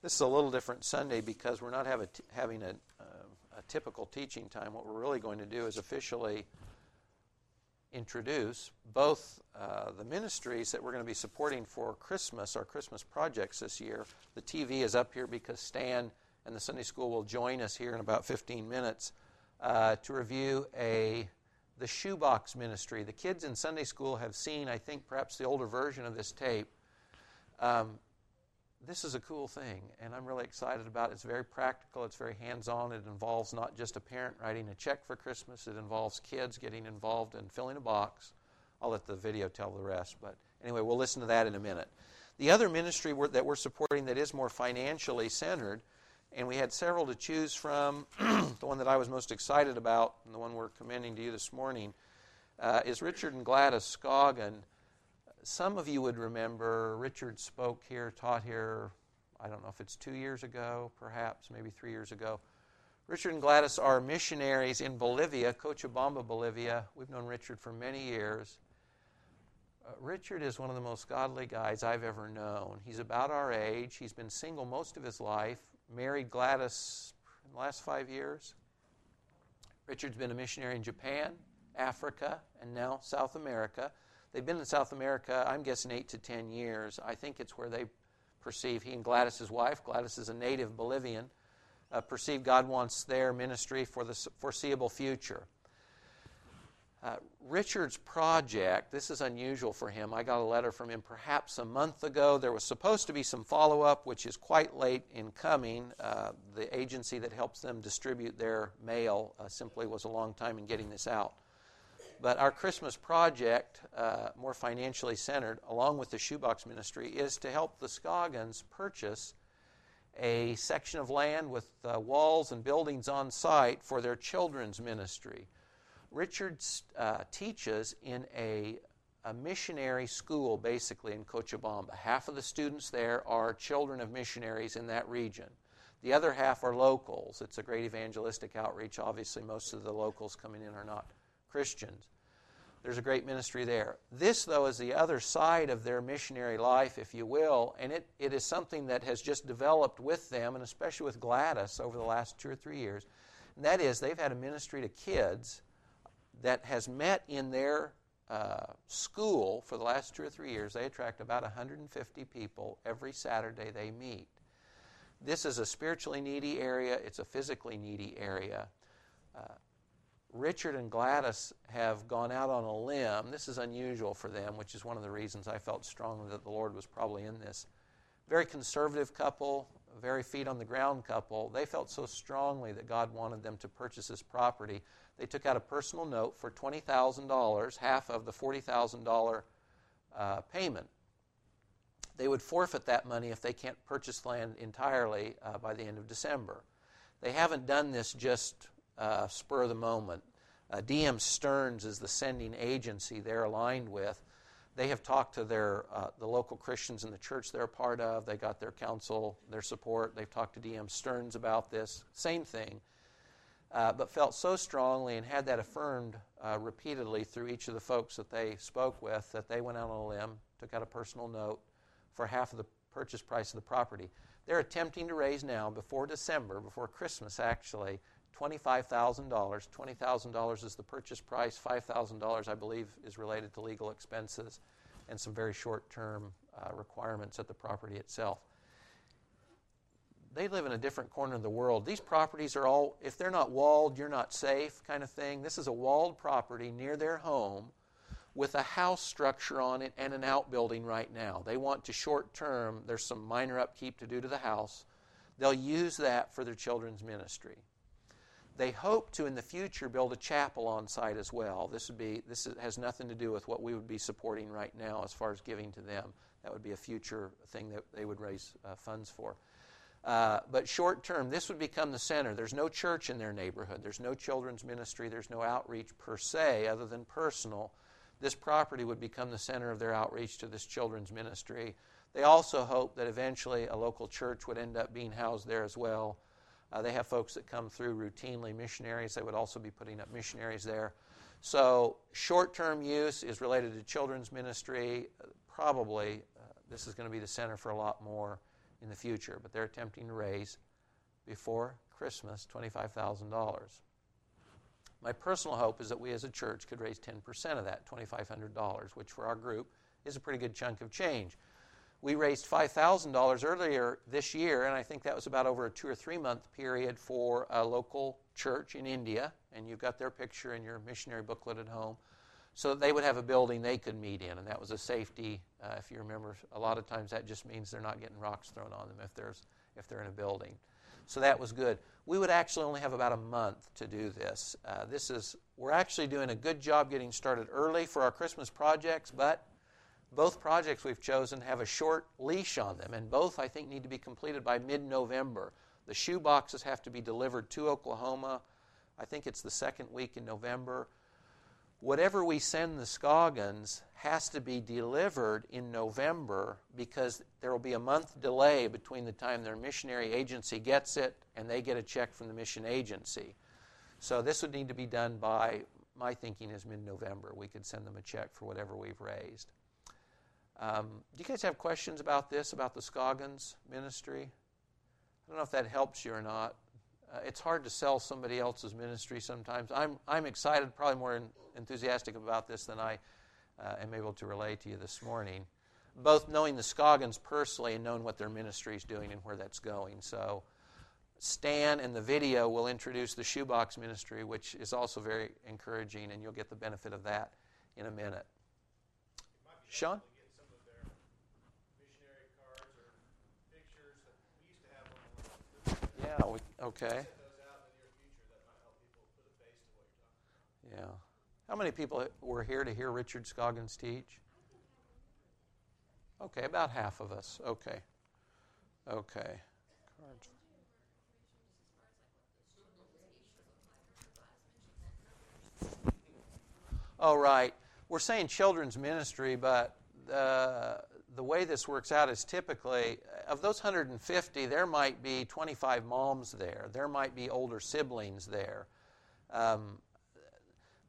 This is a little different Sunday because we're not a t- having a, uh, a typical teaching time. What we're really going to do is officially introduce both uh, the ministries that we're going to be supporting for Christmas, our Christmas projects this year. The TV is up here because Stan and the Sunday school will join us here in about 15 minutes uh, to review a the shoebox ministry. The kids in Sunday school have seen, I think, perhaps the older version of this tape. Um, this is a cool thing, and I'm really excited about it. It's very practical, it's very hands on. It involves not just a parent writing a check for Christmas, it involves kids getting involved and filling a box. I'll let the video tell the rest, but anyway, we'll listen to that in a minute. The other ministry that we're supporting that is more financially centered, and we had several to choose from, the one that I was most excited about, and the one we're commending to you this morning, uh, is Richard and Gladys Scoggin some of you would remember Richard spoke here, taught here, I don't know if it's two years ago, perhaps, maybe three years ago. Richard and Gladys are missionaries in Bolivia, Cochabamba, Bolivia. We've known Richard for many years. Uh, Richard is one of the most godly guys I've ever known. He's about our age. He's been single most of his life, married Gladys in the last five years. Richard's been a missionary in Japan, Africa, and now South America. They've been in South America, I'm guessing, eight to ten years. I think it's where they perceive, he and Gladys' wife, Gladys is a native Bolivian, uh, perceive God wants their ministry for the foreseeable future. Uh, Richard's project, this is unusual for him. I got a letter from him perhaps a month ago. There was supposed to be some follow up, which is quite late in coming. Uh, the agency that helps them distribute their mail uh, simply was a long time in getting this out. But our Christmas project, uh, more financially centered, along with the shoebox ministry, is to help the Scoggins purchase a section of land with uh, walls and buildings on site for their children's ministry. Richard uh, teaches in a, a missionary school, basically, in Cochabamba. Half of the students there are children of missionaries in that region. The other half are locals. It's a great evangelistic outreach. Obviously, most of the locals coming in are not Christians. There's a great ministry there. This, though, is the other side of their missionary life, if you will, and it, it is something that has just developed with them, and especially with Gladys over the last two or three years. And that is, they've had a ministry to kids that has met in their uh, school for the last two or three years. They attract about 150 people every Saturday they meet. This is a spiritually needy area, it's a physically needy area. Uh, Richard and Gladys have gone out on a limb. This is unusual for them, which is one of the reasons I felt strongly that the Lord was probably in this. Very conservative couple, very feet on the ground couple. They felt so strongly that God wanted them to purchase this property. They took out a personal note for $20,000, half of the $40,000 uh, payment. They would forfeit that money if they can't purchase land entirely uh, by the end of December. They haven't done this just uh, spur of the moment. Uh, DM Stearns is the sending agency they're aligned with. They have talked to their uh, the local Christians in the church they're a part of. They got their counsel, their support. They've talked to DM Stearns about this. Same thing, uh, but felt so strongly and had that affirmed uh, repeatedly through each of the folks that they spoke with that they went out on a limb, took out a personal note for half of the purchase price of the property. They're attempting to raise now before December, before Christmas actually, $25,000. $20,000 is the purchase price. $5,000, I believe, is related to legal expenses and some very short term uh, requirements at the property itself. They live in a different corner of the world. These properties are all, if they're not walled, you're not safe kind of thing. This is a walled property near their home with a house structure on it and an outbuilding right now. They want to short term, there's some minor upkeep to do to the house. They'll use that for their children's ministry. They hope to, in the future, build a chapel on site as well. This would be this has nothing to do with what we would be supporting right now as far as giving to them. That would be a future thing that they would raise uh, funds for. Uh, but short term, this would become the center. There's no church in their neighborhood. There's no children's ministry. There's no outreach per se, other than personal. This property would become the center of their outreach to this children's ministry. They also hope that eventually a local church would end up being housed there as well. Uh, they have folks that come through routinely, missionaries. They would also be putting up missionaries there. So, short term use is related to children's ministry. Probably uh, this is going to be the center for a lot more. in the future, but they're attempting to raise before Christmas $25,000. My personal hope is that we as a church could raise 10% of that, $2,500, which for our group is a pretty good chunk of change. We raised $5,000 earlier this year, and I think that was about over a two or three month period for a local church in India, and you've got their picture in your missionary booklet at home. So that they would have a building they could meet in, and that was a safety. Uh, if you remember, a lot of times that just means they're not getting rocks thrown on them if there's if they're in a building. So that was good. We would actually only have about a month to do this. Uh, this is we're actually doing a good job getting started early for our Christmas projects, but both projects we've chosen have a short leash on them, and both I think need to be completed by mid-November. The shoe boxes have to be delivered to Oklahoma. I think it's the second week in November whatever we send the Scoggins has to be delivered in November because there will be a month delay between the time their missionary agency gets it and they get a check from the mission agency. So this would need to be done by, my thinking is mid November. We could send them a check for whatever we've raised. Um, do you guys have questions about this, about the Scoggins ministry? I don't know if that helps you or not. Uh, it's hard to sell somebody else's ministry sometimes. I'm, I'm excited, probably more enthusiastic about this than I uh, am able to relay to you this morning. Both knowing the Scoggins personally and knowing what their ministry is doing and where that's going. So, Stan and the video will introduce the shoebox ministry, which is also very encouraging, and you'll get the benefit of that in a minute. Sean? Yeah, we, okay. Yeah. How many people were here to hear Richard Scoggins teach? Okay, about half of us. Okay. Okay. Oh, right. We're saying children's ministry, but uh, the way this works out is typically, of those 150, there might be 25 moms there. There might be older siblings there. Um,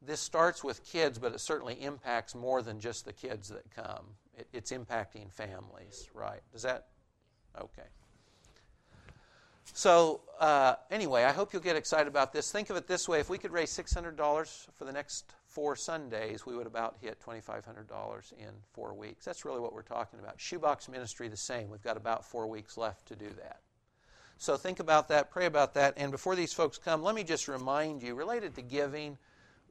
this starts with kids, but it certainly impacts more than just the kids that come. It, it's impacting families, right? Does that? Okay. So, uh, anyway, I hope you'll get excited about this. Think of it this way if we could raise $600 for the next four Sundays, we would about hit $2,500 in four weeks. That's really what we're talking about. Shoebox ministry, the same. We've got about four weeks left to do that. So, think about that, pray about that. And before these folks come, let me just remind you related to giving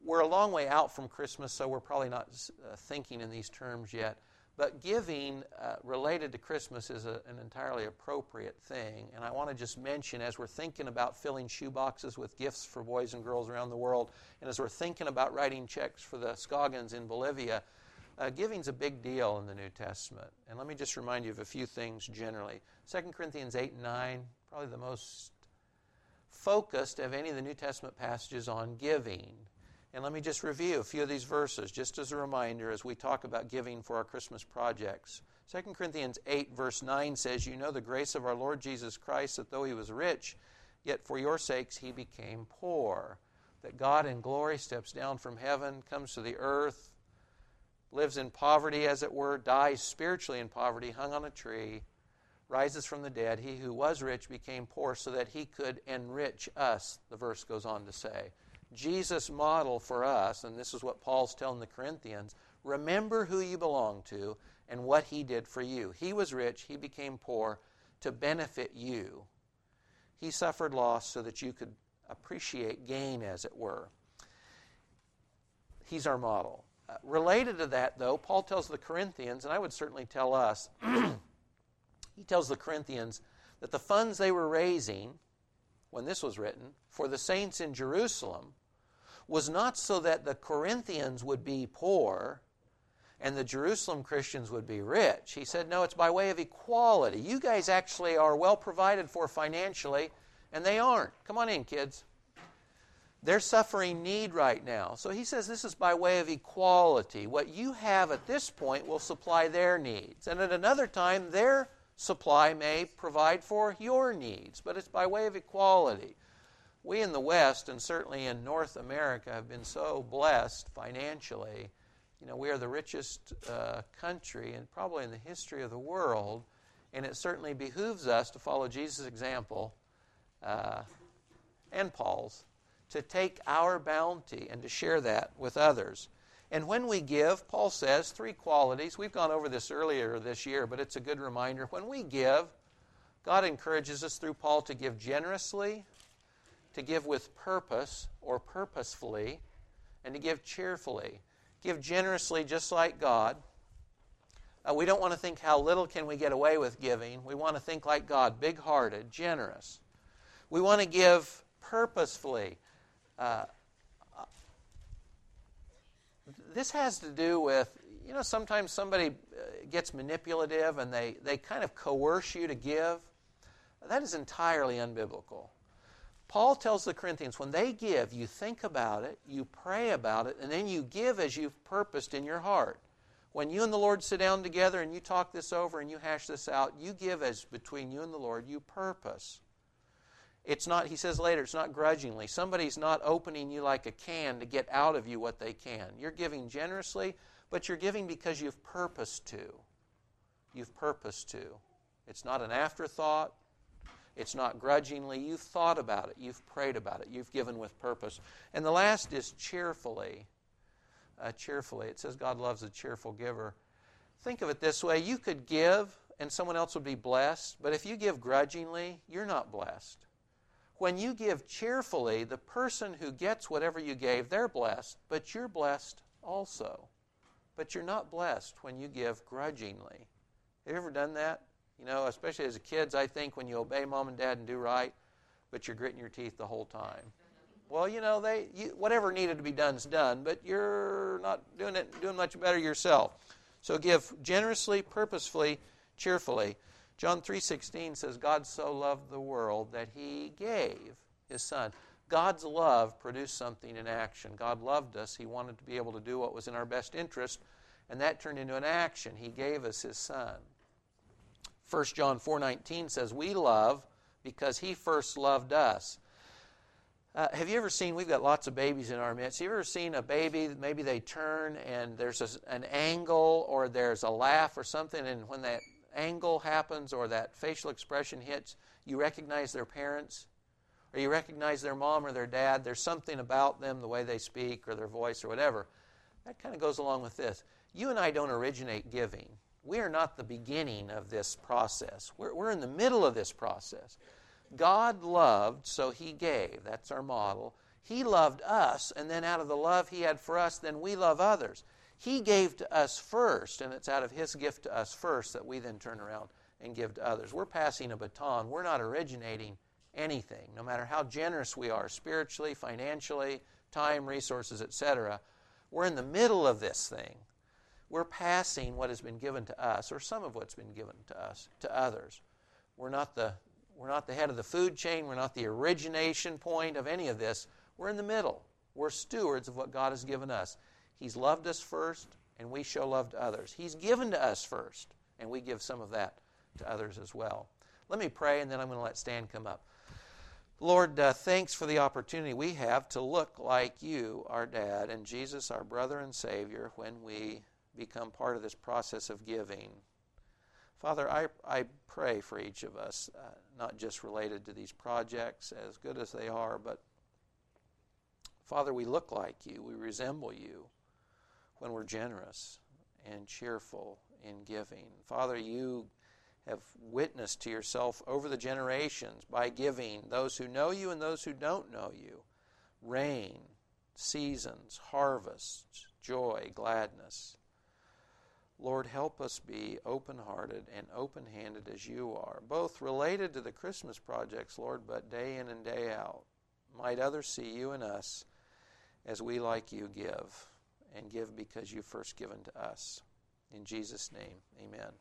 we're a long way out from Christmas, so we're probably not uh, thinking in these terms yet. But giving uh, related to Christmas is a, an entirely appropriate thing. And I want to just mention, as we're thinking about filling shoe boxes with gifts for boys and girls around the world, and as we're thinking about writing checks for the Scoggins in Bolivia, uh, giving's a big deal in the New Testament. And let me just remind you of a few things generally. 2 Corinthians 8 and 9, probably the most focused of any of the New Testament passages on giving. And let me just review a few of these verses, just as a reminder as we talk about giving for our Christmas projects. 2 Corinthians 8, verse 9 says, You know the grace of our Lord Jesus Christ, that though he was rich, yet for your sakes he became poor. That God in glory steps down from heaven, comes to the earth, lives in poverty, as it were, dies spiritually in poverty, hung on a tree, rises from the dead. He who was rich became poor so that he could enrich us, the verse goes on to say. Jesus' model for us, and this is what Paul's telling the Corinthians remember who you belong to and what he did for you. He was rich, he became poor to benefit you. He suffered loss so that you could appreciate gain, as it were. He's our model. Uh, related to that, though, Paul tells the Corinthians, and I would certainly tell us, he tells the Corinthians that the funds they were raising when this was written for the saints in Jerusalem was not so that the Corinthians would be poor and the Jerusalem Christians would be rich. He said, no, it's by way of equality. You guys actually are well provided for financially, and they aren't. Come on in, kids. They're suffering need right now. So he says this is by way of equality. What you have at this point will supply their needs. And at another time, their supply may provide for your needs, but it's by way of equality. We in the West, and certainly in North America, have been so blessed financially. You know, we are the richest uh, country and probably in the history of the world. And it certainly behooves us to follow Jesus' example uh, and Paul's to take our bounty and to share that with others. And when we give, Paul says three qualities. We've gone over this earlier this year, but it's a good reminder. When we give, God encourages us through Paul to give generously, to give with purpose or purposefully, and to give cheerfully. Give generously just like God. Uh, we don't want to think how little can we get away with giving. We want to think like God, big-hearted, generous. We want to give purposefully. Uh, this has to do with, you know, sometimes somebody uh, gets manipulative and they, they kind of coerce you to give. That is entirely unbiblical. Paul tells the Corinthians when they give, you think about it, you pray about it, and then you give as you've purposed in your heart. When you and the Lord sit down together and you talk this over and you hash this out, you give as between you and the Lord, you purpose. It's not, he says later, it's not grudgingly. Somebody's not opening you like a can to get out of you what they can. You're giving generously, but you're giving because you've purposed to. You've purposed to. It's not an afterthought. It's not grudgingly. You've thought about it. You've prayed about it. You've given with purpose. And the last is cheerfully. Uh, cheerfully. It says God loves a cheerful giver. Think of it this way you could give and someone else would be blessed, but if you give grudgingly, you're not blessed. When you give cheerfully, the person who gets whatever you gave, they're blessed, but you're blessed also. But you're not blessed when you give grudgingly. Have you ever done that? You know, especially as kids, I think when you obey mom and dad and do right, but you're gritting your teeth the whole time. Well, you know, they you, whatever needed to be done is done, but you're not doing it doing much better yourself. So give generously, purposefully, cheerfully. John 3:16 says God so loved the world that he gave his son. God's love produced something in action. God loved us. He wanted to be able to do what was in our best interest, and that turned into an action. He gave us his son. 1 John 4:19 says we love because he first loved us. Uh, have you ever seen? We've got lots of babies in our midst. Have you ever seen a baby? Maybe they turn and there's a, an angle or there's a laugh or something, and when that angle happens or that facial expression hits, you recognize their parents or you recognize their mom or their dad. There's something about them, the way they speak or their voice or whatever. That kind of goes along with this. You and I don't originate giving. We are not the beginning of this process. We're, we're in the middle of this process. God loved, so He gave. That's our model. He loved us, and then out of the love He had for us, then we love others. He gave to us first, and it's out of His gift to us first that we then turn around and give to others. We're passing a baton. We're not originating anything, no matter how generous we are spiritually, financially, time, resources, etc. We're in the middle of this thing. We're passing what has been given to us, or some of what's been given to us, to others. We're not the we're not the head of the food chain. We're not the origination point of any of this. We're in the middle. We're stewards of what God has given us. He's loved us first, and we show love to others. He's given to us first, and we give some of that to others as well. Let me pray, and then I'm going to let Stan come up. Lord, uh, thanks for the opportunity we have to look like you, our dad, and Jesus, our brother and Savior, when we become part of this process of giving. Father, I, I pray for each of us, uh, not just related to these projects, as good as they are, but Father, we look like you, we resemble you when we're generous and cheerful in giving. Father, you have witnessed to yourself over the generations by giving those who know you and those who don't know you rain, seasons, harvests, joy, gladness. Lord, help us be open hearted and open handed as you are, both related to the Christmas projects, Lord, but day in and day out. Might others see you and us as we, like you, give and give because you've first given to us. In Jesus' name, amen.